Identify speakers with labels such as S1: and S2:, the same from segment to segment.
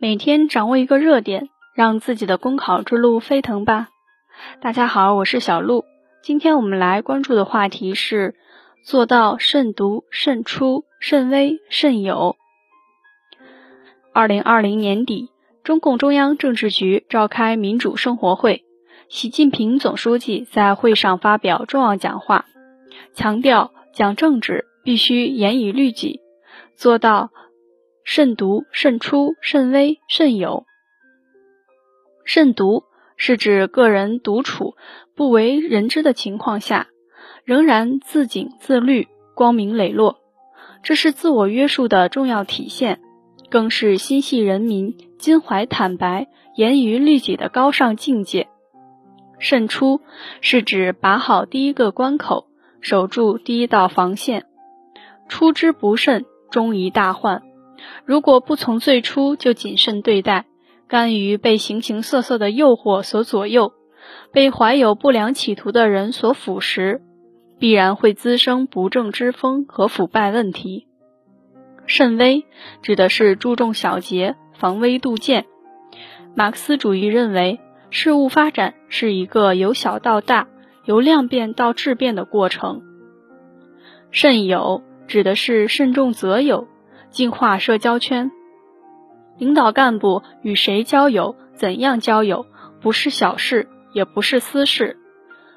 S1: 每天掌握一个热点，让自己的公考之路飞腾吧！大家好，我是小鹿。今天我们来关注的话题是做到慎独、慎出、慎微、慎友。二零二零年底，中共中央政治局召开民主生活会，习近平总书记在会上发表重要讲话，强调讲政治必须严以律己，做到。慎独、慎出、慎微、慎友。慎独是指个人独处不为人知的情况下，仍然自警自律、光明磊落，这是自我约束的重要体现，更是心系人民、襟怀坦白、严于律己的高尚境界。慎出是指把好第一个关口，守住第一道防线，出之不慎，终一大患。如果不从最初就谨慎对待，甘于被形形色色的诱惑所左右，被怀有不良企图的人所腐蚀，必然会滋生不正之风和腐败问题。慎微指的是注重小节，防微杜渐。马克思主义认为，事物发展是一个由小到大、由量变到质变的过程。慎友指的是慎重择友。净化社交圈，领导干部与谁交友、怎样交友，不是小事，也不是私事，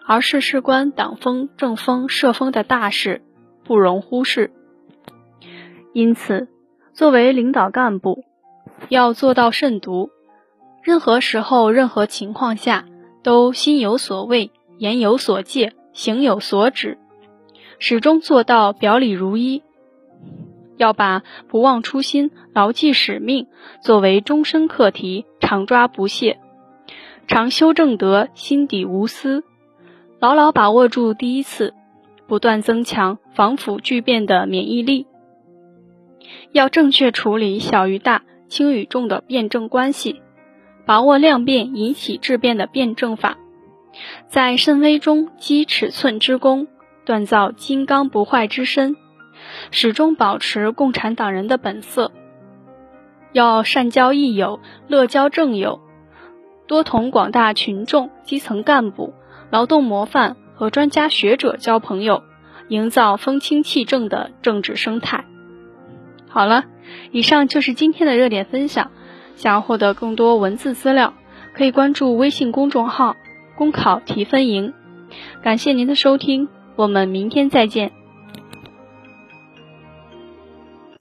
S1: 而是事关党风、政风、社风的大事，不容忽视。因此，作为领导干部，要做到慎独，任何时候、任何情况下，都心有所畏、言有所戒、行有所止，始终做到表里如一。要把不忘初心、牢记使命作为终身课题，常抓不懈，常修正德，心底无私，牢牢把握住第一次，不断增强防腐巨变的免疫力。要正确处理小与大、轻与重的辩证关系，把握量变引起质变的辩证法，在慎微中积尺寸之功，锻造金刚不坏之身。始终保持共产党人的本色，要善交益友，乐交正友，多同广大群众、基层干部、劳动模范和专家学者交朋友，营造风清气正的政治生态。好了，以上就是今天的热点分享。想要获得更多文字资料，可以关注微信公众号“公考提分营”。感谢您的收听，我们明天再见。